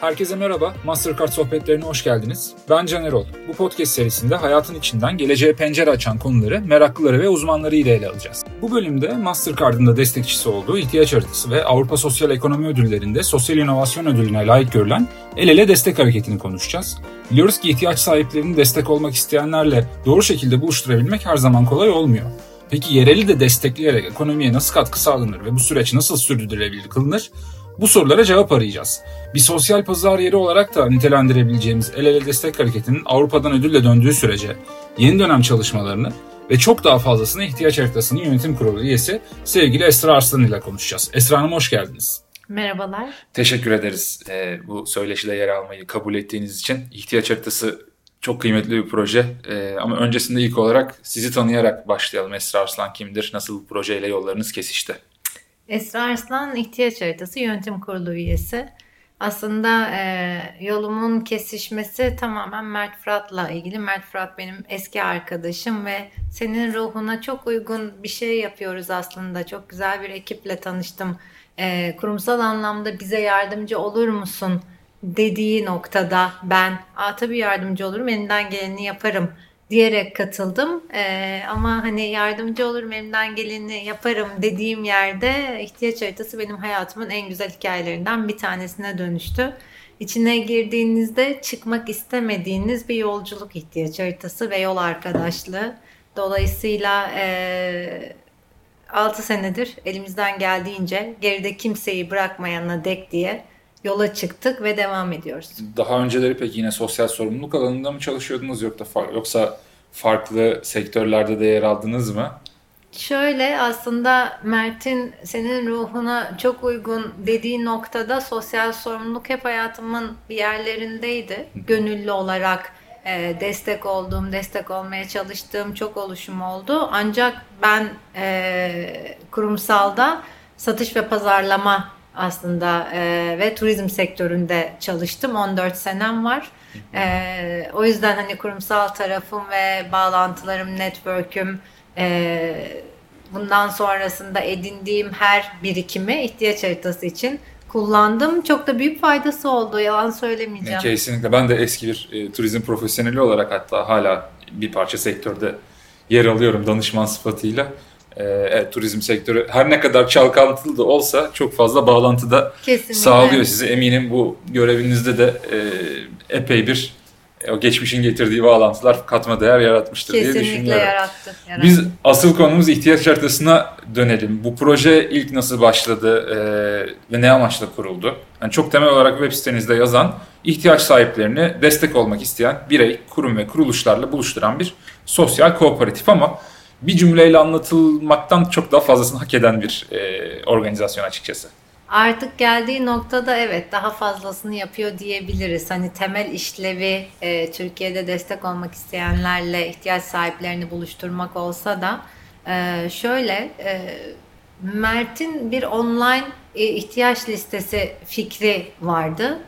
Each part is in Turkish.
Herkese merhaba, Mastercard sohbetlerine hoş geldiniz. Ben Can Erol. Bu podcast serisinde hayatın içinden geleceğe pencere açan konuları meraklıları ve uzmanları ile ele alacağız. Bu bölümde Mastercard'ın da destekçisi olduğu ihtiyaç haritası ve Avrupa Sosyal Ekonomi Ödülleri'nde Sosyal İnovasyon Ödülü'ne layık görülen El Ele Destek Hareketi'ni konuşacağız. Biliyoruz ki ihtiyaç sahiplerinin destek olmak isteyenlerle doğru şekilde buluşturabilmek her zaman kolay olmuyor. Peki yereli de destekleyerek ekonomiye nasıl katkı sağlanır ve bu süreç nasıl sürdürülebilir kılınır? Bu sorulara cevap arayacağız. Bir sosyal pazar yeri olarak da nitelendirebileceğimiz El Ele Destek Hareketi'nin Avrupa'dan ödülle döndüğü sürece yeni dönem çalışmalarını ve çok daha fazlasına ihtiyaç haritasının yönetim kurulu üyesi sevgili Esra Arslan ile konuşacağız. Esra Hanım hoş geldiniz. Merhabalar. Teşekkür ederiz e, bu söyleşide yer almayı kabul ettiğiniz için. İhtiyaç haritası çok kıymetli bir proje e, ama öncesinde ilk olarak sizi tanıyarak başlayalım. Esra Arslan kimdir, nasıl bu projeyle yollarınız kesişti? Esra Arslan ihtiyaç haritası yönetim kurulu üyesi. Aslında e, yolumun kesişmesi tamamen Mert Fırat'la ilgili. Mert Fırat benim eski arkadaşım ve senin ruhuna çok uygun bir şey yapıyoruz aslında. Çok güzel bir ekiple tanıştım. E, kurumsal anlamda bize yardımcı olur musun dediği noktada ben Aa, tabii yardımcı olurum elinden geleni yaparım diyerek katıldım. Ee, ama hani yardımcı olurum elimden geleni yaparım dediğim yerde ihtiyaç haritası benim hayatımın en güzel hikayelerinden bir tanesine dönüştü. İçine girdiğinizde çıkmak istemediğiniz bir yolculuk ihtiyaç haritası ve yol arkadaşlığı. Dolayısıyla e, 6 senedir elimizden geldiğince geride kimseyi bırakmayana dek diye yola çıktık ve devam ediyoruz. Daha önceleri peki yine sosyal sorumluluk alanında mı çalışıyordunuz yoksa farklı sektörlerde de yer aldınız mı? Şöyle aslında Mert'in senin ruhuna çok uygun dediği noktada sosyal sorumluluk hep hayatımın bir yerlerindeydi. Gönüllü olarak e, destek olduğum, destek olmaya çalıştığım çok oluşum oldu. Ancak ben e, kurumsalda satış ve pazarlama aslında e, ve turizm sektöründe çalıştım. 14 senem var. E, o yüzden hani kurumsal tarafım ve bağlantılarım, network'üm e, bundan sonrasında edindiğim her birikimi ihtiyaç haritası için kullandım. Çok da büyük faydası oldu. Yalan söylemeyeceğim. Kesinlikle. Ben de eski bir e, turizm profesyoneli olarak hatta hala bir parça sektörde yer alıyorum danışman sıfatıyla e, evet, turizm sektörü her ne kadar çalkantılı da olsa çok fazla bağlantıda Kesinlikle. sağlıyor size. Eminim bu görevinizde de e, epey bir o geçmişin getirdiği bağlantılar katma değer yaratmıştır Kesinlikle diye düşünüyorum. yarattı, yarattı. Biz asıl konumuz ihtiyaç haritasına dönelim. Bu proje ilk nasıl başladı e, ve ne amaçla kuruldu? Yani çok temel olarak web sitenizde yazan ihtiyaç sahiplerini destek olmak isteyen birey, kurum ve kuruluşlarla buluşturan bir sosyal kooperatif ama bir cümleyle anlatılmaktan çok daha fazlasını hak eden bir e, organizasyon açıkçası. Artık geldiği noktada evet daha fazlasını yapıyor diyebiliriz. Hani temel işlevi e, Türkiye'de destek olmak isteyenlerle ihtiyaç sahiplerini buluşturmak olsa da e, şöyle e, Mert'in bir online e, ihtiyaç listesi fikri vardı.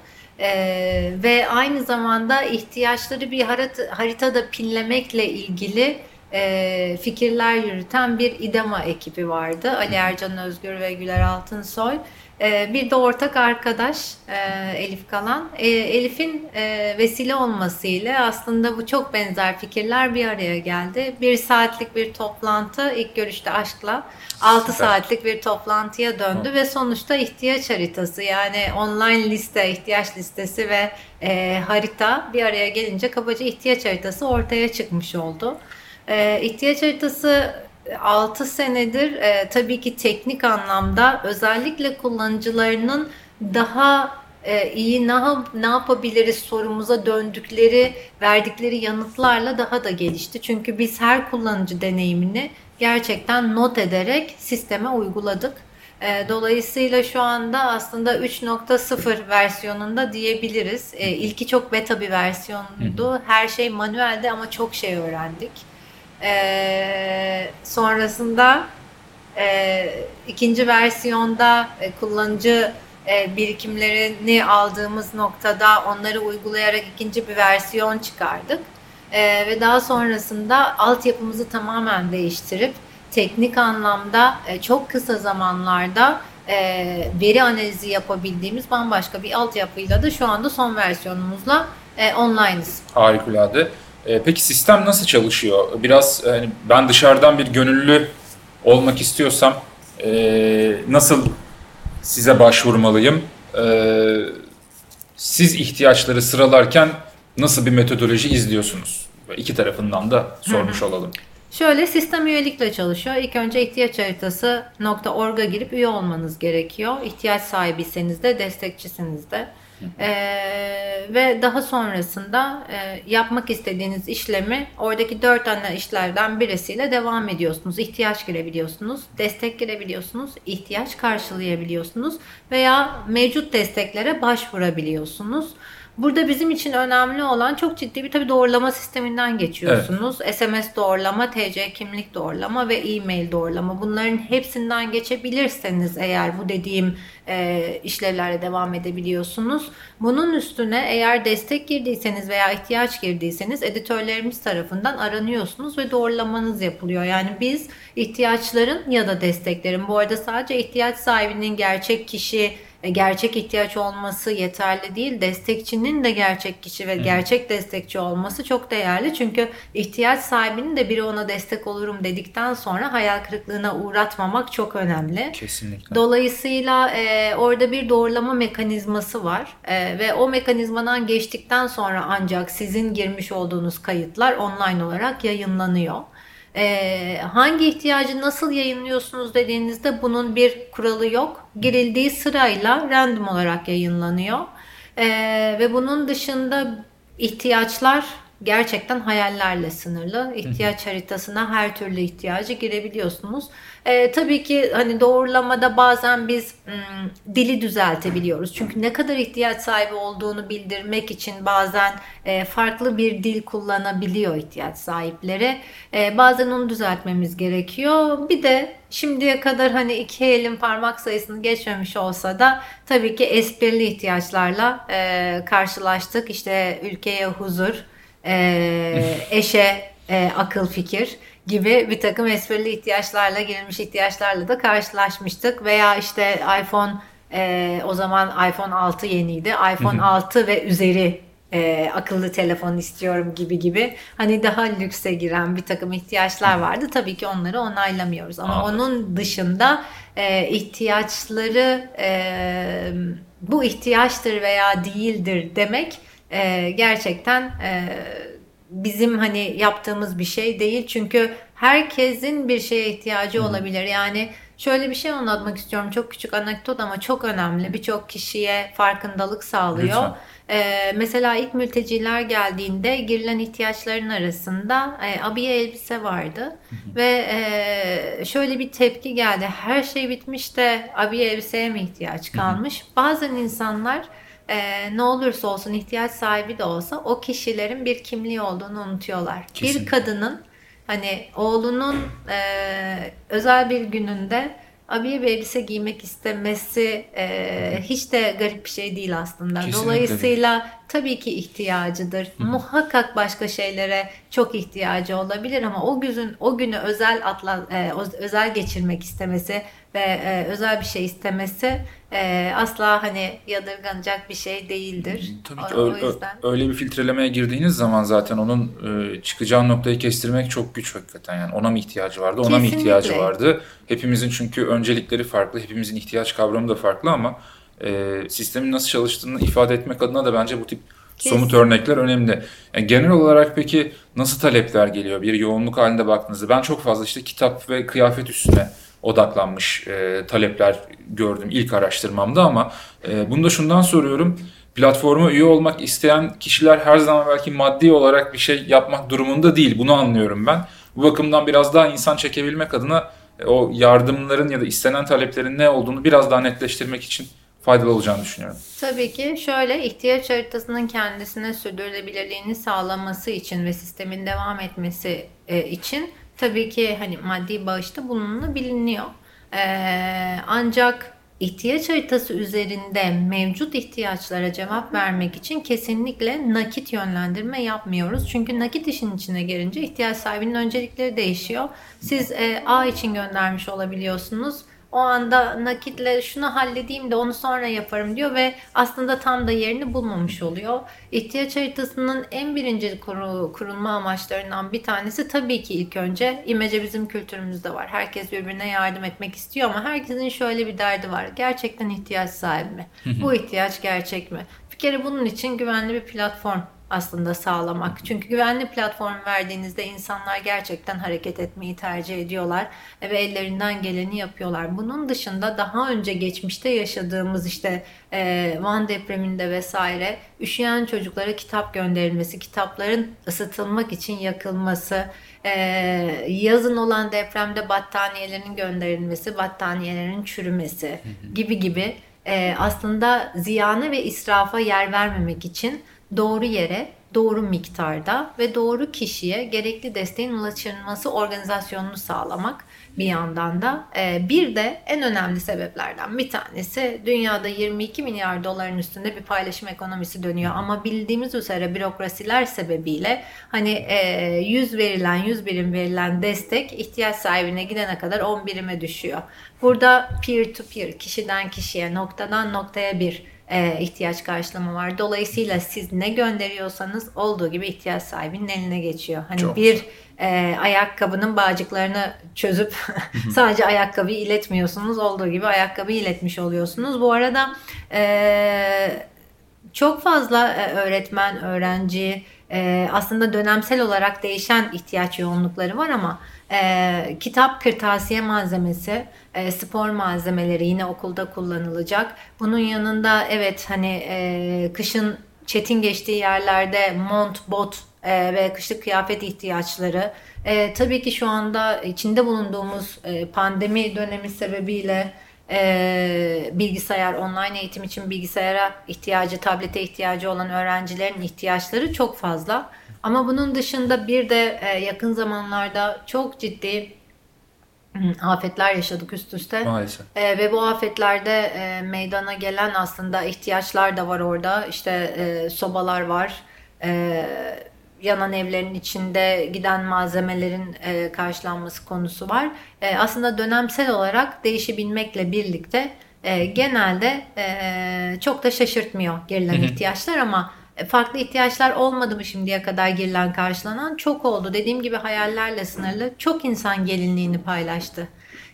Ee, ve aynı zamanda ihtiyaçları bir harita, haritada pinlemekle ilgili e, fikirler yürüten bir İDEMA ekibi vardı. Ali Ercan Özgür ve Güler Altınsoy. E, bir de ortak arkadaş e, Elif Kalan. E, Elif'in e, vesile olmasıyla aslında bu çok benzer fikirler bir araya geldi. Bir saatlik bir toplantı ilk görüşte aşkla 6 saatlik bir toplantıya döndü Hı. ve sonuçta ihtiyaç haritası yani online liste, ihtiyaç listesi ve e, harita bir araya gelince kabaca ihtiyaç haritası ortaya çıkmış oldu. E, ihtiyaç haritası 6 senedir e, tabii ki teknik anlamda özellikle kullanıcılarının daha e, iyi ne, ne yapabiliriz sorumuza döndükleri, verdikleri yanıtlarla daha da gelişti. Çünkü biz her kullanıcı deneyimini gerçekten not ederek sisteme uyguladık. E, dolayısıyla şu anda aslında 3.0 versiyonunda diyebiliriz. E, ilki çok beta bir versiyondu. Her şey manuelde ama çok şey öğrendik. E, sonrasında e, ikinci versiyonda e, kullanıcı e, birikimlerini aldığımız noktada onları uygulayarak ikinci bir versiyon çıkardık. E, ve daha sonrasında altyapımızı tamamen değiştirip teknik anlamda e, çok kısa zamanlarda e, veri analizi yapabildiğimiz bambaşka bir altyapıyla da şu anda son versiyonumuzla e, online'ız. Harikulade. E, peki sistem nasıl çalışıyor? Biraz yani ben dışarıdan bir gönüllü olmak istiyorsam e, nasıl size başvurmalıyım? E, siz ihtiyaçları sıralarken nasıl bir metodoloji izliyorsunuz? İki tarafından da sormuş olalım. Şöyle sistem üyelikle çalışıyor. İlk önce ihtiyaç haritası .org'a girip üye olmanız gerekiyor. İhtiyaç sahibiyseniz de destekçisiniz de. Ee, ve daha sonrasında e, yapmak istediğiniz işlemi oradaki dört ana işlerden birisiyle devam ediyorsunuz. İhtiyaç girebiliyorsunuz, destek girebiliyorsunuz, ihtiyaç karşılayabiliyorsunuz veya mevcut desteklere başvurabiliyorsunuz. Burada bizim için önemli olan çok ciddi bir tabii doğrulama sisteminden geçiyorsunuz. Evet. SMS doğrulama, TC kimlik doğrulama ve e-mail doğrulama. Bunların hepsinden geçebilirseniz eğer bu dediğim e, işlevlerle devam edebiliyorsunuz. Bunun üstüne eğer destek girdiyseniz veya ihtiyaç girdiyseniz editörlerimiz tarafından aranıyorsunuz ve doğrulamanız yapılıyor. Yani biz ihtiyaçların ya da desteklerin bu arada sadece ihtiyaç sahibinin gerçek kişi gerçek ihtiyaç olması yeterli değil. Destekçinin de gerçek kişi ve gerçek destekçi olması çok değerli. Çünkü ihtiyaç sahibinin de biri ona destek olurum dedikten sonra hayal kırıklığına uğratmamak çok önemli. Kesinlikle. Dolayısıyla e, orada bir doğrulama mekanizması var e, ve o mekanizmadan geçtikten sonra ancak sizin girmiş olduğunuz kayıtlar online olarak yayınlanıyor. Ee, hangi ihtiyacı nasıl yayınlıyorsunuz dediğinizde bunun bir kuralı yok. Girildiği sırayla random olarak yayınlanıyor. Ee, ve bunun dışında ihtiyaçlar gerçekten hayallerle sınırlı. İhtiyaç haritasına her türlü ihtiyacı girebiliyorsunuz. E, tabii ki hani doğrulamada bazen biz m, dili düzeltebiliyoruz. Çünkü ne kadar ihtiyaç sahibi olduğunu bildirmek için bazen e, farklı bir dil kullanabiliyor ihtiyaç sahipleri. E, bazen onu düzeltmemiz gerekiyor. Bir de şimdiye kadar hani iki elin parmak sayısını geçmemiş olsa da tabii ki esprili ihtiyaçlarla e, karşılaştık. İşte ülkeye huzur, e, eşe e, akıl fikir gibi bir takım esprili ihtiyaçlarla girilmiş ihtiyaçlarla da karşılaşmıştık. Veya işte iPhone e, o zaman iPhone 6 yeniydi. iPhone 6 ve üzeri e, akıllı telefon istiyorum gibi gibi. Hani daha lükse giren bir takım ihtiyaçlar vardı. Tabii ki onları onaylamıyoruz. Ama Anladım. onun dışında e, ihtiyaçları e, bu ihtiyaçtır veya değildir demek e, gerçekten e, bizim hani yaptığımız bir şey değil. Çünkü herkesin bir şeye ihtiyacı Hı. olabilir. Yani şöyle bir şey anlatmak istiyorum. Çok küçük anekdot ama çok önemli. Birçok kişiye farkındalık sağlıyor. Ee, mesela ilk mülteciler geldiğinde girilen ihtiyaçların arasında e, abiye elbise vardı. Hı hı. Ve e, şöyle bir tepki geldi. Her şey bitmiş de abiye elbiseye mi ihtiyaç kalmış? Hı hı. Bazen insanlar e, ne olursa olsun ihtiyaç sahibi de olsa o kişilerin bir kimliği olduğunu unutuyorlar. Kesinlikle. Bir kadının hani oğlunun e, özel bir gününde abiye bir elbise giymek istemesi e, hiç de garip bir şey değil aslında. Kesinlikle. Dolayısıyla tabii ki ihtiyacıdır. Hı-hı. Muhakkak başka şeylere çok ihtiyacı olabilir ama o günün o günü özel atla e, özel geçirmek istemesi ve e, özel bir şey istemesi e, asla hani yadırganacak bir şey değildir. Tabii ki o, öyle, yüzden... öyle bir filtrelemeye girdiğiniz zaman zaten onun e, çıkacağı noktayı kestirmek çok güç hakikaten. Yani ona mı ihtiyacı vardı, ona Kesinlikle. mı ihtiyacı vardı? Hepimizin çünkü öncelikleri farklı, hepimizin ihtiyaç kavramı da farklı ama e, sistemin nasıl çalıştığını ifade etmek adına da bence bu tip Kesin. somut örnekler önemli. Yani genel olarak peki nasıl talepler geliyor bir yoğunluk halinde baktığınızda? Ben çok fazla işte kitap ve kıyafet üstüne odaklanmış e, talepler gördüm ilk araştırmamda ama e, bunu da şundan soruyorum. Platforma üye olmak isteyen kişiler her zaman belki maddi olarak bir şey yapmak durumunda değil. Bunu anlıyorum ben. Bu bakımdan biraz daha insan çekebilmek adına e, o yardımların ya da istenen taleplerin ne olduğunu biraz daha netleştirmek için faydalı olacağını düşünüyorum. Tabii ki şöyle ihtiyaç haritasının kendisine sürdürülebilirliğini sağlaması için ve sistemin devam etmesi e, için tabii ki hani maddi bağışta bulunabiliyor. Ee, ancak ihtiyaç haritası üzerinde mevcut ihtiyaçlara cevap vermek için kesinlikle nakit yönlendirme yapmıyoruz. Çünkü nakit işin içine girince ihtiyaç sahibinin öncelikleri değişiyor. Siz e, A için göndermiş olabiliyorsunuz o anda nakitle şunu halledeyim de onu sonra yaparım diyor ve aslında tam da yerini bulmamış oluyor. İhtiyaç haritasının en birinci kuru, kurulma amaçlarından bir tanesi tabii ki ilk önce imece bizim kültürümüzde var. Herkes birbirine yardım etmek istiyor ama herkesin şöyle bir derdi var. Gerçekten ihtiyaç sahibi mi? Bu ihtiyaç gerçek mi? Bir kere bunun için güvenli bir platform aslında sağlamak. Çünkü güvenli platform verdiğinizde insanlar gerçekten hareket etmeyi tercih ediyorlar ve ellerinden geleni yapıyorlar. Bunun dışında daha önce geçmişte yaşadığımız işte e, Van depreminde vesaire üşüyen çocuklara kitap gönderilmesi, kitapların ısıtılmak için yakılması, e, yazın olan depremde battaniyelerin gönderilmesi, battaniyelerin çürümesi gibi gibi e, aslında ziyana ve israfa yer vermemek için doğru yere, doğru miktarda ve doğru kişiye gerekli desteğin ulaşılması organizasyonunu sağlamak bir yandan da. E, bir de en önemli sebeplerden bir tanesi dünyada 22 milyar doların üstünde bir paylaşım ekonomisi dönüyor ama bildiğimiz üzere bürokrasiler sebebiyle hani 100 e, verilen 100 birim verilen destek ihtiyaç sahibine gidene kadar 10 birime düşüyor. Burada peer to peer kişiden kişiye noktadan noktaya bir e, ihtiyaç karşılama var. Dolayısıyla siz ne gönderiyorsanız olduğu gibi ihtiyaç sahibinin eline geçiyor. Hani Çok. bir e, ayakkabının bağcıklarını çözüp sadece ayakkabıyı iletmiyorsunuz. Olduğu gibi ayakkabıyı iletmiş oluyorsunuz. Bu arada e, çok fazla e, öğretmen, öğrenci e, aslında dönemsel olarak değişen ihtiyaç yoğunlukları var ama e, kitap, kırtasiye malzemesi, e, spor malzemeleri yine okulda kullanılacak. Bunun yanında evet hani e, kışın çetin geçtiği yerlerde mont, bot e, ve kışlık kıyafet ihtiyaçları. E, tabii ki şu anda içinde bulunduğumuz e, pandemi dönemi sebebiyle e, bilgisayar, online eğitim için bilgisayara ihtiyacı, tablete ihtiyacı olan öğrencilerin ihtiyaçları çok fazla. Ama bunun dışında bir de e, yakın zamanlarda çok ciddi afetler yaşadık üst üste. Maalesef. E, ve bu afetlerde e, meydana gelen aslında ihtiyaçlar da var orada. İşte e, sobalar var. E, yanan evlerin içinde giden malzemelerin e, karşılanması konusu var. E, aslında dönemsel olarak değişebilmekle birlikte e, genelde e, çok da şaşırtmıyor gerilen ihtiyaçlar ama farklı ihtiyaçlar olmadı mı şimdiye kadar girilen karşılanan? Çok oldu. Dediğim gibi hayallerle sınırlı. Çok insan gelinliğini paylaştı.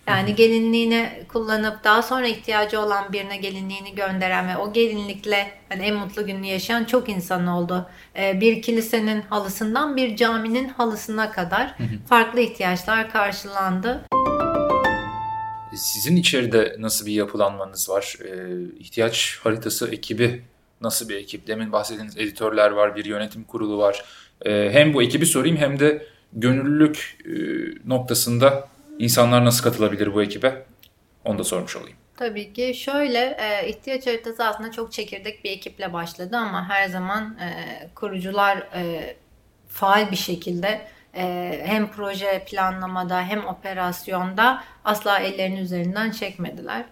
Yani gelinliğini kullanıp daha sonra ihtiyacı olan birine gelinliğini gönderen ve o gelinlikle hani en mutlu gününü yaşayan çok insan oldu. E, bir kilisenin halısından bir caminin halısına kadar farklı ihtiyaçlar karşılandı. Sizin içeride nasıl bir yapılanmanız var? Ee, ihtiyaç haritası ekibi nasıl bir ekip? Demin bahsettiğiniz editörler var, bir yönetim kurulu var. Ee, hem bu ekibi sorayım hem de gönüllülük e, noktasında insanlar nasıl katılabilir bu ekibe? Onu da sormuş olayım. Tabii ki şöyle e, ihtiyaç haritası aslında çok çekirdek bir ekiple başladı ama her zaman e, kurucular e, faal bir şekilde hem proje planlamada hem operasyonda asla ellerinin üzerinden çekmediler.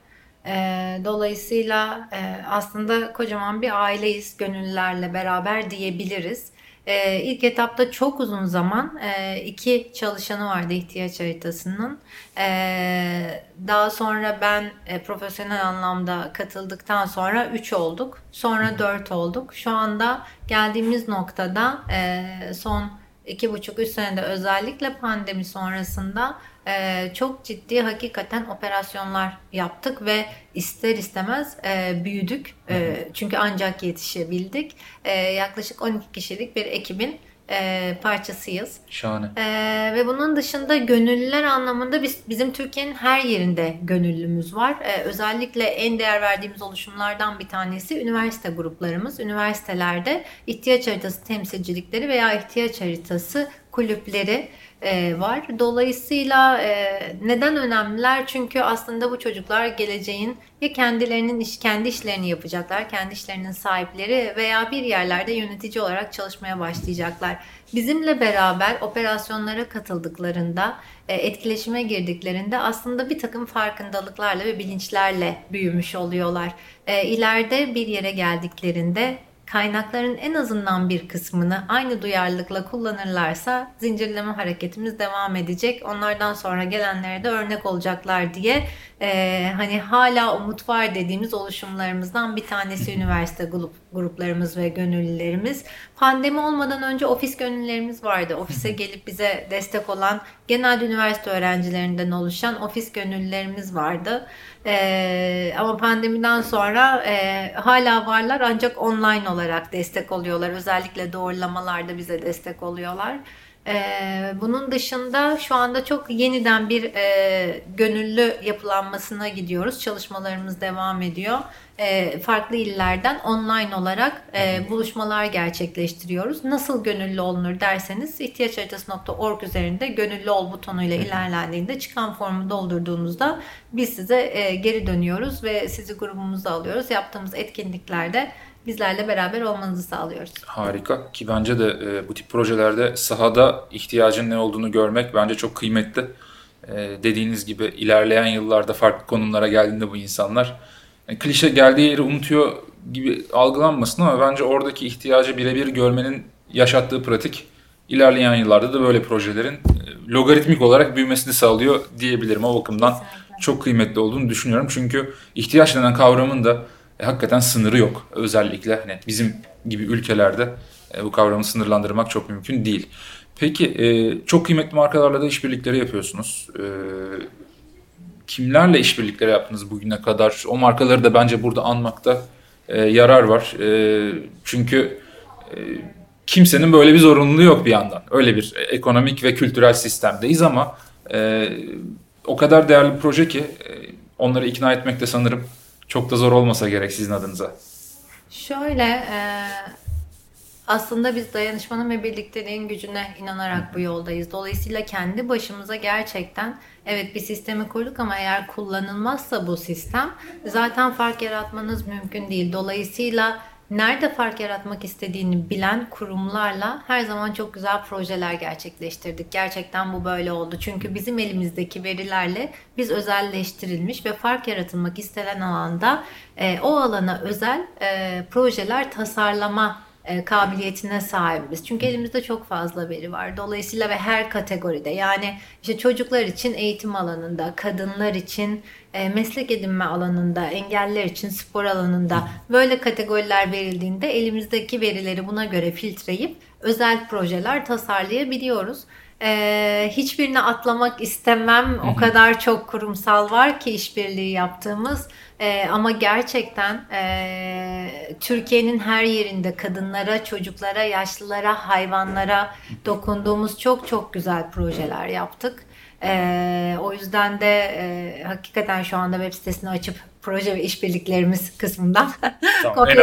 E, dolayısıyla e, aslında kocaman bir aileyiz gönüllülerle beraber diyebiliriz. E, ilk etapta çok uzun zaman e, iki çalışanı vardı ihtiyaç haritasının. E, daha sonra ben e, profesyonel anlamda katıldıktan sonra 3 olduk. Sonra 4 olduk. Şu anda geldiğimiz noktada e, son iki buçuk üç senede özellikle pandemi sonrasında e, çok ciddi hakikaten operasyonlar yaptık ve ister istemez e, büyüdük. E, çünkü ancak yetişebildik. E, yaklaşık 12 kişilik bir ekibin e, parçasıyız. Şahane. E, ve bunun dışında gönüllüler anlamında biz bizim Türkiye'nin her yerinde gönüllümüz var. E, özellikle en değer verdiğimiz oluşumlardan bir tanesi üniversite gruplarımız. Üniversitelerde ihtiyaç haritası temsilcilikleri veya ihtiyaç haritası kulüpleri e, var. Dolayısıyla e, neden önemliler? Çünkü aslında bu çocuklar geleceğin ya kendilerinin iş, kendi işlerini yapacaklar, kendi işlerinin sahipleri veya bir yerlerde yönetici olarak çalışmaya başlayacaklar. Bizimle beraber operasyonlara katıldıklarında, e, etkileşime girdiklerinde aslında bir takım farkındalıklarla ve bilinçlerle büyümüş oluyorlar. E, ileride bir yere geldiklerinde kaynakların en azından bir kısmını aynı duyarlılıkla kullanırlarsa zincirleme hareketimiz devam edecek. Onlardan sonra gelenlere de örnek olacaklar diye e, hani hala umut var dediğimiz oluşumlarımızdan bir tanesi üniversite grup, gruplarımız ve gönüllülerimiz. Pandemi olmadan önce ofis gönüllülerimiz vardı. Ofise gelip bize destek olan genelde üniversite öğrencilerinden oluşan ofis gönüllülerimiz vardı. E, ama pandemiden sonra e, hala varlar ancak online olarak destek oluyorlar. Özellikle doğrulamalarda bize destek oluyorlar. Ee, bunun dışında şu anda çok yeniden bir e, gönüllü yapılanmasına gidiyoruz. Çalışmalarımız devam ediyor. E, farklı illerden online olarak e, buluşmalar gerçekleştiriyoruz. Nasıl gönüllü olunur derseniz ihtiyaçharitası.org üzerinde gönüllü ol butonuyla ilerlendiğinde çıkan formu doldurduğunuzda biz size e, geri dönüyoruz ve sizi grubumuza alıyoruz. Yaptığımız etkinliklerde bizlerle beraber olmanızı sağlıyoruz. Harika ki bence de e, bu tip projelerde sahada ihtiyacın ne olduğunu görmek bence çok kıymetli. E, dediğiniz gibi ilerleyen yıllarda farklı konumlara geldiğinde bu insanlar yani klişe geldiği yeri unutuyor gibi algılanmasın ama bence oradaki ihtiyacı birebir görmenin yaşattığı pratik ilerleyen yıllarda da böyle projelerin e, logaritmik olarak büyümesini sağlıyor diyebilirim. O bakımdan Kesinlikle. çok kıymetli olduğunu düşünüyorum. Çünkü ihtiyaç denen kavramın da e, hakikaten sınırı yok. Özellikle hani bizim gibi ülkelerde e, bu kavramı sınırlandırmak çok mümkün değil. Peki e, çok kıymetli markalarla da işbirlikleri yapıyorsunuz. E, kimlerle işbirlikleri yaptınız bugüne kadar? O markaları da bence burada anmakta e, yarar var. E, çünkü e, kimsenin böyle bir zorunluluğu yok bir yandan. Öyle bir ekonomik ve kültürel sistemdeyiz ama e, o kadar değerli bir proje ki e, onları ikna etmek de sanırım çok da zor olmasa gerek sizin adınıza. Şöyle e, aslında biz dayanışmanın ve birlikteliğin gücüne inanarak bu yoldayız. Dolayısıyla kendi başımıza gerçekten evet bir sistemi kurduk ama eğer kullanılmazsa bu sistem zaten fark yaratmanız mümkün değil. Dolayısıyla nerede fark yaratmak istediğini bilen kurumlarla her zaman çok güzel projeler gerçekleştirdik. Gerçekten bu böyle oldu. Çünkü bizim elimizdeki verilerle biz özelleştirilmiş ve fark yaratılmak istenen alanda e, o alana özel e, projeler tasarlama e, kabiliyetine sahibiz. Çünkü elimizde çok fazla veri var. Dolayısıyla ve her kategoride yani işte çocuklar için eğitim alanında, kadınlar için e, meslek edinme alanında, engeller için spor alanında böyle kategoriler verildiğinde elimizdeki verileri buna göre filtreleyip özel projeler tasarlayabiliyoruz. Ee, hiçbirini atlamak istemem. O kadar çok kurumsal var ki işbirliği yaptığımız. Ee, ama gerçekten e, Türkiye'nin her yerinde kadınlara, çocuklara, yaşlılara, hayvanlara dokunduğumuz çok çok güzel projeler yaptık. Ee, o yüzden de e, hakikaten şu anda web sitesini açıp proje ve işbirliklerimiz kısmından tamam, kopya.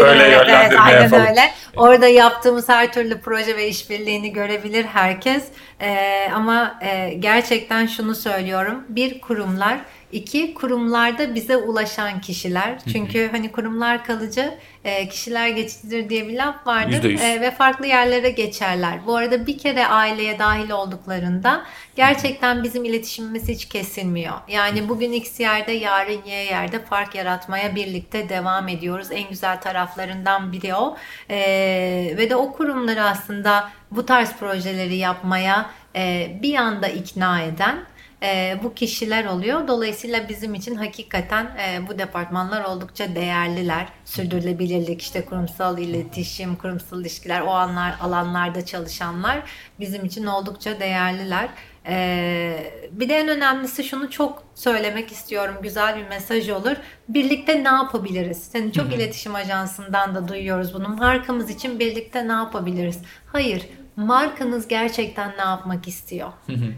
Böyle evet, evet, aynen yapalım. öyle. Orada yaptığımız her türlü proje ve işbirliğini görebilir herkes. Ee, ama e, gerçekten şunu söylüyorum. Bir kurumlar İki, kurumlarda bize ulaşan kişiler. Çünkü hani kurumlar kalıcı, e, kişiler geçicidir diye bir laf vardır e, ve farklı yerlere geçerler. Bu arada bir kere aileye dahil olduklarında gerçekten bizim iletişimimiz hiç kesilmiyor. Yani bugün X yerde, yarın Y yerde fark yaratmaya birlikte devam ediyoruz. En güzel taraflarından biri o. E, ve de o kurumları aslında bu tarz projeleri yapmaya bir anda ikna eden e, bu kişiler oluyor. Dolayısıyla bizim için hakikaten e, bu departmanlar oldukça değerliler. Sürdürülebilirlik, işte kurumsal iletişim, kurumsal ilişkiler, o anlar, alanlarda çalışanlar bizim için oldukça değerliler. Ee, bir de en önemlisi şunu çok söylemek istiyorum. Güzel bir mesaj olur. Birlikte ne yapabiliriz? Senin çok iletişim ajansından da duyuyoruz bunu. Markamız için birlikte ne yapabiliriz? Hayır markanız gerçekten ne yapmak istiyor?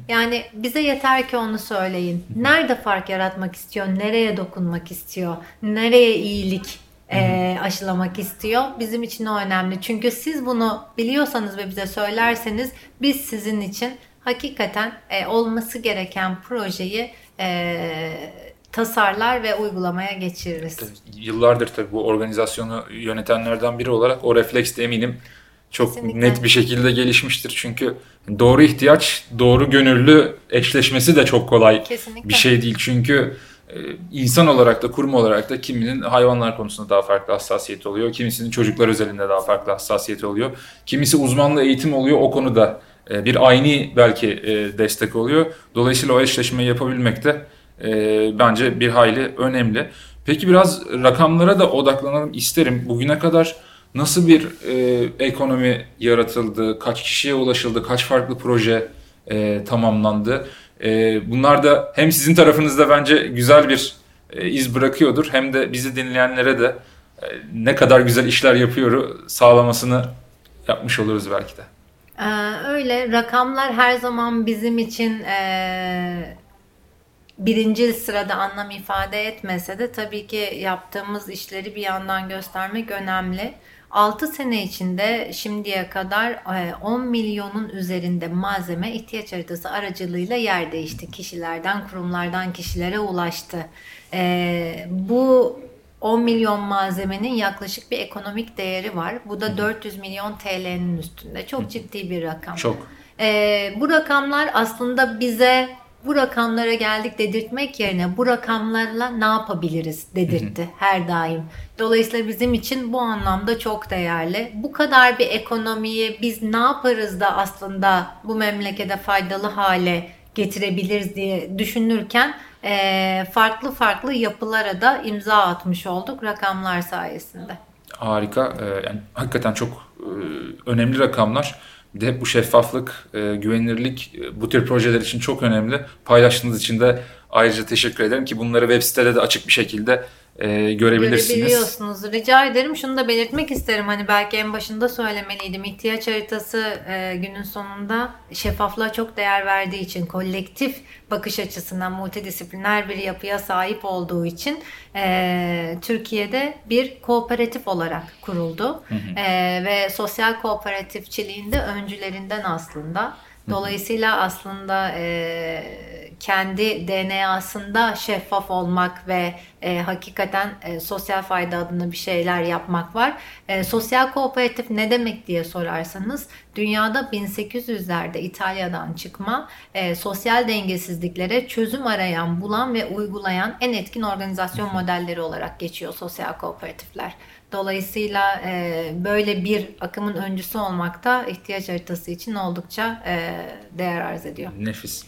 Yani bize yeter ki onu söyleyin. Nerede fark yaratmak istiyor? Nereye dokunmak istiyor? Nereye iyilik e, aşılamak istiyor? Bizim için o önemli. Çünkü siz bunu biliyorsanız ve bize söylerseniz biz sizin için hakikaten e, olması gereken projeyi e, tasarlar ve uygulamaya geçiririz. Yıllardır tabii bu organizasyonu yönetenlerden biri olarak o refleks de eminim çok Kesinlikle. net bir şekilde gelişmiştir. Çünkü doğru ihtiyaç, doğru gönüllü eşleşmesi de çok kolay Kesinlikle. bir şey değil. Çünkü e, insan olarak da kurum olarak da kiminin hayvanlar konusunda daha farklı hassasiyeti oluyor. Kimisinin çocuklar özelinde daha farklı hassasiyeti oluyor. Kimisi uzmanlı eğitim oluyor o konuda e, bir aynı belki e, destek oluyor. Dolayısıyla o eşleşmeyi yapabilmek de bence bir hayli önemli. Peki biraz rakamlara da odaklanalım isterim. Bugüne kadar nasıl bir e, ekonomi yaratıldı, kaç kişiye ulaşıldı, kaç farklı proje e, tamamlandı? E, bunlar da hem sizin tarafınızda bence güzel bir e, iz bırakıyordur hem de bizi dinleyenlere de e, ne kadar güzel işler yapıyor sağlamasını yapmış oluruz belki de. Ee, öyle rakamlar her zaman bizim için e, birinci sırada anlam ifade etmese de tabii ki yaptığımız işleri bir yandan göstermek önemli. 6 sene içinde şimdiye kadar 10 e, milyonun üzerinde malzeme ihtiyaç haritası aracılığıyla yer değişti. Kişilerden, kurumlardan kişilere ulaştı. E, bu 10 milyon malzemenin yaklaşık bir ekonomik değeri var. Bu da 400 milyon TL'nin üstünde. Çok ciddi bir rakam. Çok. Ee, bu rakamlar aslında bize bu rakamlara geldik dedirtmek yerine bu rakamlarla ne yapabiliriz dedirtti her daim. Dolayısıyla bizim için bu anlamda çok değerli. Bu kadar bir ekonomiyi biz ne yaparız da aslında bu memlekete faydalı hale getirebiliriz diye düşünürken e, farklı farklı yapılara da imza atmış olduk rakamlar sayesinde. Harika. Ee, yani hakikaten çok e, önemli rakamlar. De bu şeffaflık, e, güvenilirlik e, bu tür projeler için çok önemli. Paylaştığınız için de ayrıca teşekkür ederim ki bunları web sitede de açık bir şekilde e, görebilirsiniz. Görebiliyorsunuz. Rica ederim. Şunu da belirtmek isterim. Hani belki en başında söylemeliydim. İhtiyaç haritası e, günün sonunda şeffaflığa çok değer verdiği için, kolektif bakış açısından multidisipliner bir yapıya sahip olduğu için e, Türkiye'de bir kooperatif olarak kuruldu. Hı hı. E, ve sosyal kooperatifçiliğin de öncülerinden aslında. Dolayısıyla aslında e, kendi DNA'sında şeffaf olmak ve e, hakikaten e, sosyal fayda adına bir şeyler yapmak var. E, sosyal kooperatif ne demek diye sorarsanız dünyada 1800'lerde İtalya'dan çıkma e, sosyal dengesizliklere çözüm arayan, bulan ve uygulayan en etkin organizasyon modelleri olarak geçiyor sosyal kooperatifler. Dolayısıyla e, böyle bir akımın öncüsü olmak da ihtiyaç haritası için oldukça e, değer arz ediyor. Nefis.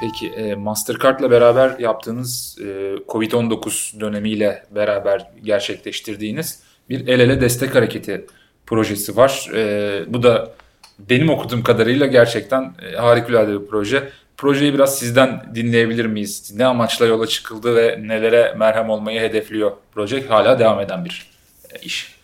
Peki e, Mastercard'la beraber yaptığınız e, Covid-19 dönemiyle beraber gerçekleştirdiğiniz bir el ele destek hareketi projesi var. E, bu da benim okuduğum kadarıyla gerçekten e, harikulade bir proje. Projeyi biraz sizden dinleyebilir miyiz? Ne amaçla yola çıkıldı ve nelere merhem olmayı hedefliyor proje? Hala devam eden bir e, iş.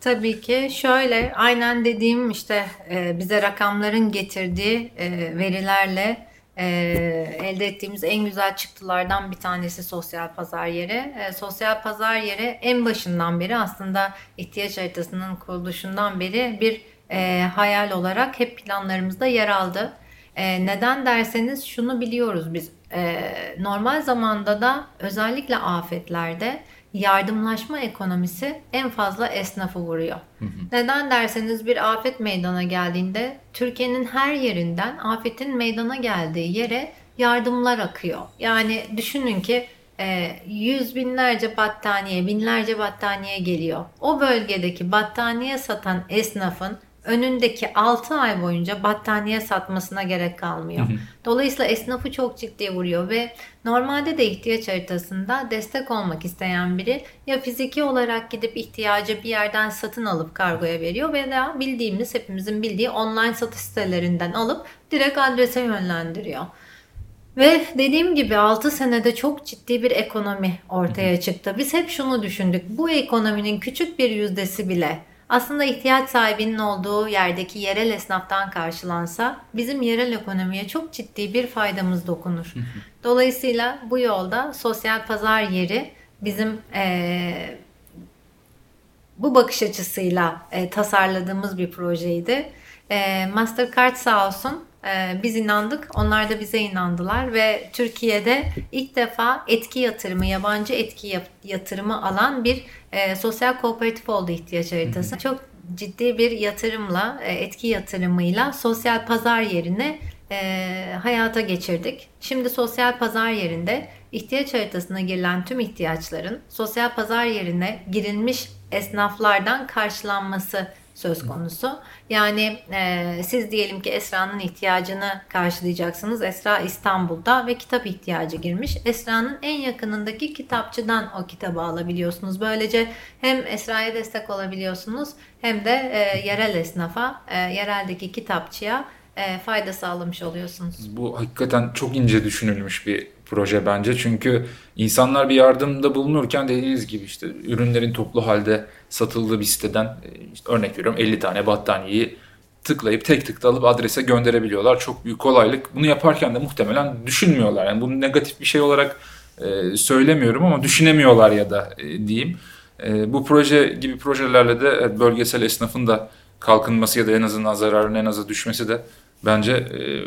Tabii ki şöyle aynen dediğim işte e, bize rakamların getirdiği e, verilerle elde ettiğimiz en güzel çıktılardan bir tanesi sosyal pazar yeri. sosyal pazar yeri en başından beri aslında ihtiyaç haritasının kuruluşundan beri bir hayal olarak hep planlarımızda yer aldı. E, neden derseniz şunu biliyoruz biz. E, normal zamanda da özellikle afetlerde yardımlaşma ekonomisi en fazla esnafı vuruyor. Hı hı. Neden derseniz bir afet meydana geldiğinde Türkiye'nin her yerinden afetin meydana geldiği yere yardımlar akıyor. Yani düşünün ki e, yüz binlerce battaniye, binlerce battaniye geliyor. O bölgedeki battaniye satan esnafın önündeki 6 ay boyunca battaniye satmasına gerek kalmıyor. Dolayısıyla esnafı çok ciddi vuruyor ve normalde de ihtiyaç haritasında destek olmak isteyen biri ya fiziki olarak gidip ihtiyacı bir yerden satın alıp kargoya veriyor veya bildiğimiz hepimizin bildiği online satış sitelerinden alıp direkt adrese yönlendiriyor. Ve dediğim gibi 6 senede çok ciddi bir ekonomi ortaya çıktı. Biz hep şunu düşündük. Bu ekonominin küçük bir yüzdesi bile aslında ihtiyaç sahibinin olduğu yerdeki yerel esnaftan karşılansa bizim yerel ekonomiye çok ciddi bir faydamız dokunur. Dolayısıyla bu yolda sosyal pazar yeri bizim e, bu bakış açısıyla e, tasarladığımız bir projeydi. E, Mastercard sağ olsun biz inandık, onlar da bize inandılar ve Türkiye'de ilk defa etki yatırımı, yabancı etki yatırımı alan bir e, sosyal kooperatif oldu ihtiyaç haritası. Çok ciddi bir yatırımla, e, etki yatırımıyla sosyal pazar yerine e, hayata geçirdik. Şimdi sosyal pazar yerinde ihtiyaç haritasına girilen tüm ihtiyaçların sosyal pazar yerine girilmiş esnaflardan karşılanması söz konusu. Yani e, siz diyelim ki Esra'nın ihtiyacını karşılayacaksınız. Esra İstanbul'da ve kitap ihtiyacı girmiş. Esra'nın en yakınındaki kitapçıdan o kitabı alabiliyorsunuz. Böylece hem Esra'ya destek olabiliyorsunuz hem de e, yerel esnafa, e, yereldeki kitapçıya e, fayda sağlamış oluyorsunuz. Bu hakikaten çok ince düşünülmüş bir proje bence. Çünkü insanlar bir yardımda bulunurken dediğiniz gibi işte ürünlerin toplu halde satıldığı bir siteden e, işte örnek veriyorum 50 tane battaniyeyi tıklayıp tek tıkla alıp adrese gönderebiliyorlar. Çok büyük kolaylık. Bunu yaparken de muhtemelen düşünmüyorlar. Yani bunu negatif bir şey olarak e, söylemiyorum ama düşünemiyorlar ya da e, diyeyim. E, bu proje gibi projelerle de bölgesel esnafın da kalkınması ya da en azından zararın en aza düşmesi de bence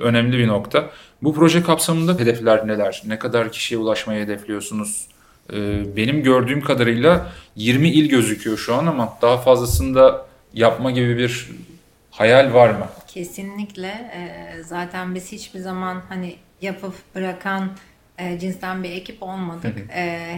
önemli bir nokta. Bu proje kapsamında hedefler neler? Ne kadar kişiye ulaşmayı hedefliyorsunuz? E, benim gördüğüm kadarıyla 20 il gözüküyor şu an ama daha fazlasını da yapma gibi bir hayal var mı? Kesinlikle. E, zaten biz hiçbir zaman hani yapıp bırakan cinsten bir ekip olmadık.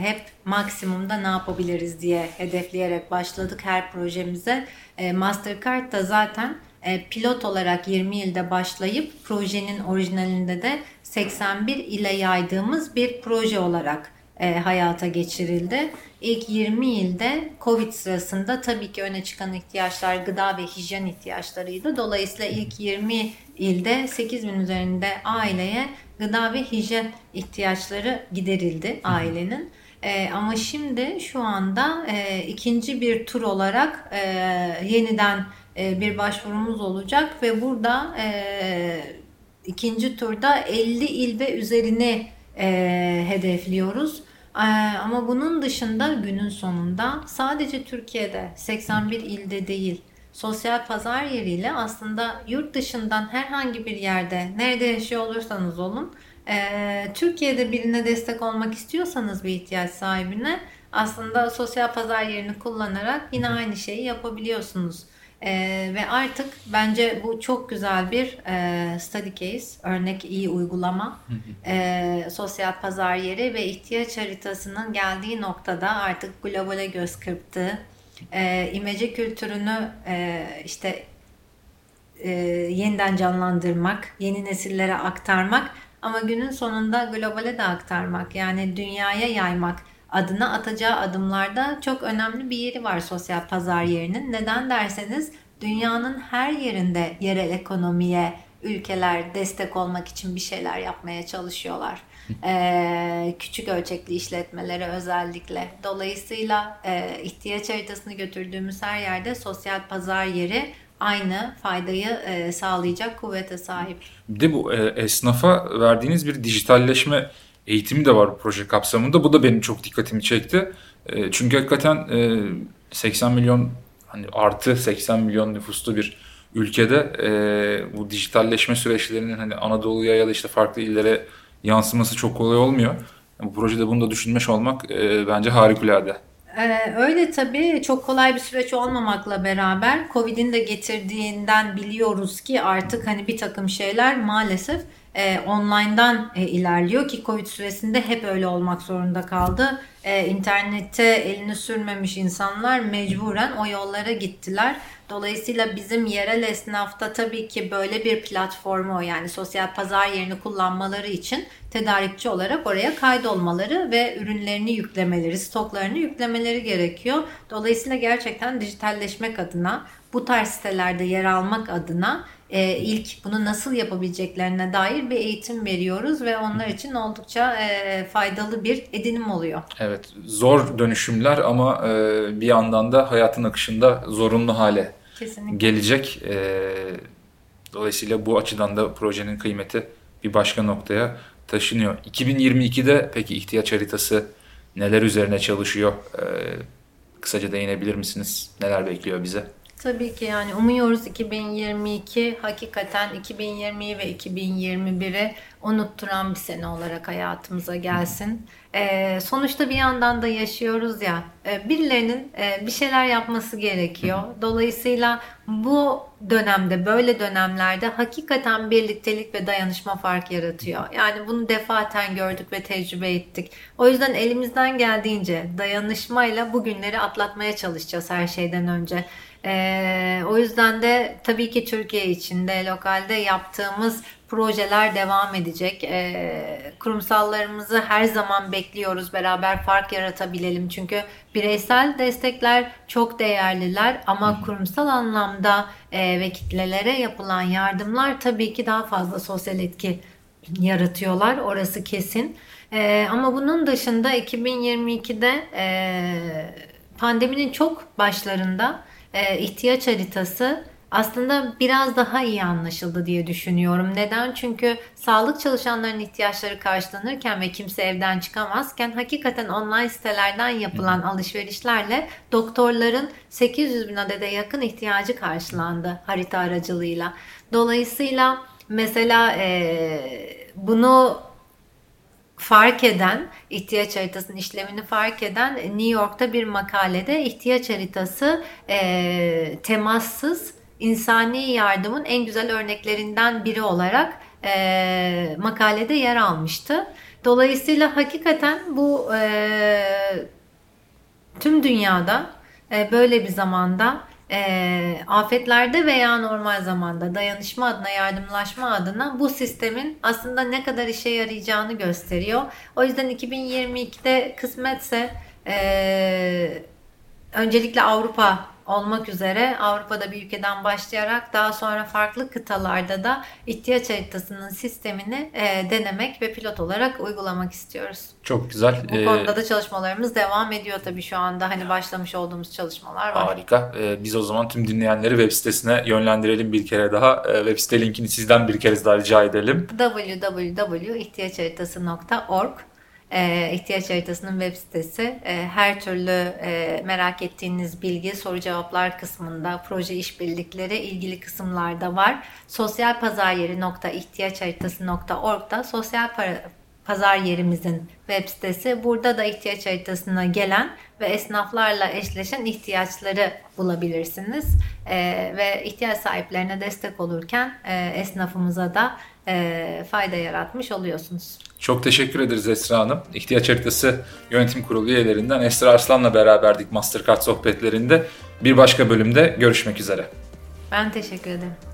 hep maksimumda ne yapabiliriz diye hedefleyerek başladık her projemize. Mastercard da zaten e, pilot olarak 20 ilde başlayıp projenin orijinalinde de 81 ile yaydığımız bir proje olarak e, hayata geçirildi. İlk 20 ilde Covid sırasında tabii ki öne çıkan ihtiyaçlar gıda ve hijyen ihtiyaçlarıydı. Dolayısıyla ilk 20 ilde 8 bin üzerinde aileye gıda ve hijyen ihtiyaçları giderildi ailenin. E, ama şimdi şu anda e, ikinci bir tur olarak e, yeniden e, bir başvurumuz olacak ve burada e, ikinci turda 50 il ve üzerine e, hedefliyoruz. Ama bunun dışında günün sonunda sadece Türkiye'de 81 ilde değil sosyal pazar yeriyle aslında yurt dışından herhangi bir yerde nerede yaşıyor olursanız olun Türkiye'de birine destek olmak istiyorsanız bir ihtiyaç sahibine aslında sosyal pazar yerini kullanarak yine aynı şeyi yapabiliyorsunuz. E, ve artık bence bu çok güzel bir e, study case, örnek iyi uygulama, e, sosyal pazar yeri ve ihtiyaç haritasının geldiği noktada artık globale göz kırptığı, e, imece kültürünü e, işte e, yeniden canlandırmak, yeni nesillere aktarmak ama günün sonunda globale de aktarmak yani dünyaya yaymak adına atacağı adımlarda çok önemli bir yeri var sosyal pazar yerinin. Neden derseniz dünyanın her yerinde yerel ekonomiye ülkeler destek olmak için bir şeyler yapmaya çalışıyorlar. Ee, küçük ölçekli işletmelere özellikle. Dolayısıyla e, ihtiyaç haritasını götürdüğümüz her yerde sosyal pazar yeri aynı faydayı e, sağlayacak kuvvete sahip. Bir de bu e, esnafa verdiğiniz bir dijitalleşme eğitimi de var bu proje kapsamında. Bu da benim çok dikkatimi çekti. E, çünkü hakikaten e, 80 milyon hani artı 80 milyon nüfuslu bir ülkede e, bu dijitalleşme süreçlerinin hani Anadolu'ya ya da işte farklı illere yansıması çok kolay olmuyor. Bu projede bunu da düşünmüş olmak e, bence harikulade. Öyle tabii çok kolay bir süreç olmamakla beraber Covid'in de getirdiğinden biliyoruz ki artık hani bir takım şeyler maalesef e, online'dan e, ilerliyor ki Covid süresinde hep öyle olmak zorunda kaldı. E, internette elini sürmemiş insanlar mecburen o yollara gittiler. Dolayısıyla bizim yerel esnafta tabii ki böyle bir platformu yani sosyal pazar yerini kullanmaları için tedarikçi olarak oraya kaydolmaları ve ürünlerini yüklemeleri, stoklarını yüklemeleri gerekiyor. Dolayısıyla gerçekten dijitalleşmek adına bu tarz sitelerde yer almak adına e, ilk bunu nasıl yapabileceklerine dair bir eğitim veriyoruz ve onlar için oldukça e, faydalı bir edinim oluyor. Evet, zor dönüşümler ama e, bir yandan da hayatın akışında zorunlu hale Kesinlikle. gelecek. E, dolayısıyla bu açıdan da projenin kıymeti bir başka noktaya taşınıyor. 2022'de peki ihtiyaç haritası neler üzerine çalışıyor? E, kısaca değinebilir misiniz? Neler bekliyor bize? Tabii ki yani umuyoruz 2022 hakikaten 2020'yi ve 2021'i unutturan bir sene olarak hayatımıza gelsin. E, sonuçta bir yandan da yaşıyoruz ya. E, birilerinin e, bir şeyler yapması gerekiyor. Dolayısıyla bu dönemde, böyle dönemlerde hakikaten birliktelik ve dayanışma fark yaratıyor. Yani bunu defaten gördük ve tecrübe ettik. O yüzden elimizden geldiğince dayanışmayla bu günleri atlatmaya çalışacağız her şeyden önce. Ee, o yüzden de tabii ki Türkiye içinde, lokalde yaptığımız projeler devam edecek. Ee, kurumsallarımızı her zaman bekliyoruz. Beraber fark yaratabilelim. Çünkü bireysel destekler çok değerliler ama kurumsal anlamda e, ve kitlelere yapılan yardımlar tabii ki daha fazla sosyal etki yaratıyorlar. Orası kesin. E, ama bunun dışında 2022'de e, pandeminin çok başlarında e, ihtiyaç haritası aslında biraz daha iyi anlaşıldı diye düşünüyorum. Neden? Çünkü sağlık çalışanlarının ihtiyaçları karşılanırken ve kimse evden çıkamazken hakikaten online sitelerden yapılan alışverişlerle doktorların 800 bin adede yakın ihtiyacı karşılandı harita aracılığıyla. Dolayısıyla mesela e, bunu fark eden, ihtiyaç haritasının işlemini fark eden New York'ta bir makalede ihtiyaç haritası e, temassız insani yardımın en güzel örneklerinden biri olarak e, makalede yer almıştı. Dolayısıyla hakikaten bu e, tüm dünyada e, böyle bir zamanda e, afetlerde veya normal zamanda dayanışma adına, yardımlaşma adına bu sistemin aslında ne kadar işe yarayacağını gösteriyor. O yüzden 2022'de kısmetse e, öncelikle Avrupa olmak üzere Avrupa'da bir ülkeden başlayarak daha sonra farklı kıtalarda da ihtiyaç haritasının sistemini e, denemek ve pilot olarak uygulamak istiyoruz. Çok güzel. Bu ee, konuda da çalışmalarımız devam ediyor tabii şu anda. Hani başlamış olduğumuz çalışmalar var. Harika. Ee, biz o zaman tüm dinleyenleri web sitesine yönlendirelim bir kere daha. Ee, web site linkini sizden bir kez daha rica edelim. www.ihtiyaçharitası.org e, ihtiyaç haritasının web sitesi. E, her türlü e, merak ettiğiniz bilgi soru cevaplar kısmında, proje işbirlikleri ilgili kısımlarda var. Sosyal pazar yeri nokta ihtiyaç haritası.org'da sosyal para, pazar yerimizin web sitesi. Burada da ihtiyaç haritasına gelen ve esnaflarla eşleşen ihtiyaçları bulabilirsiniz. E, ve ihtiyaç sahiplerine destek olurken e, esnafımıza da e, fayda yaratmış oluyorsunuz. Çok teşekkür ederiz Esra Hanım. İhtiyaç Haritası Yönetim Kurulu üyelerinden Esra Arslan'la beraberdik Mastercard sohbetlerinde. Bir başka bölümde görüşmek üzere. Ben teşekkür ederim.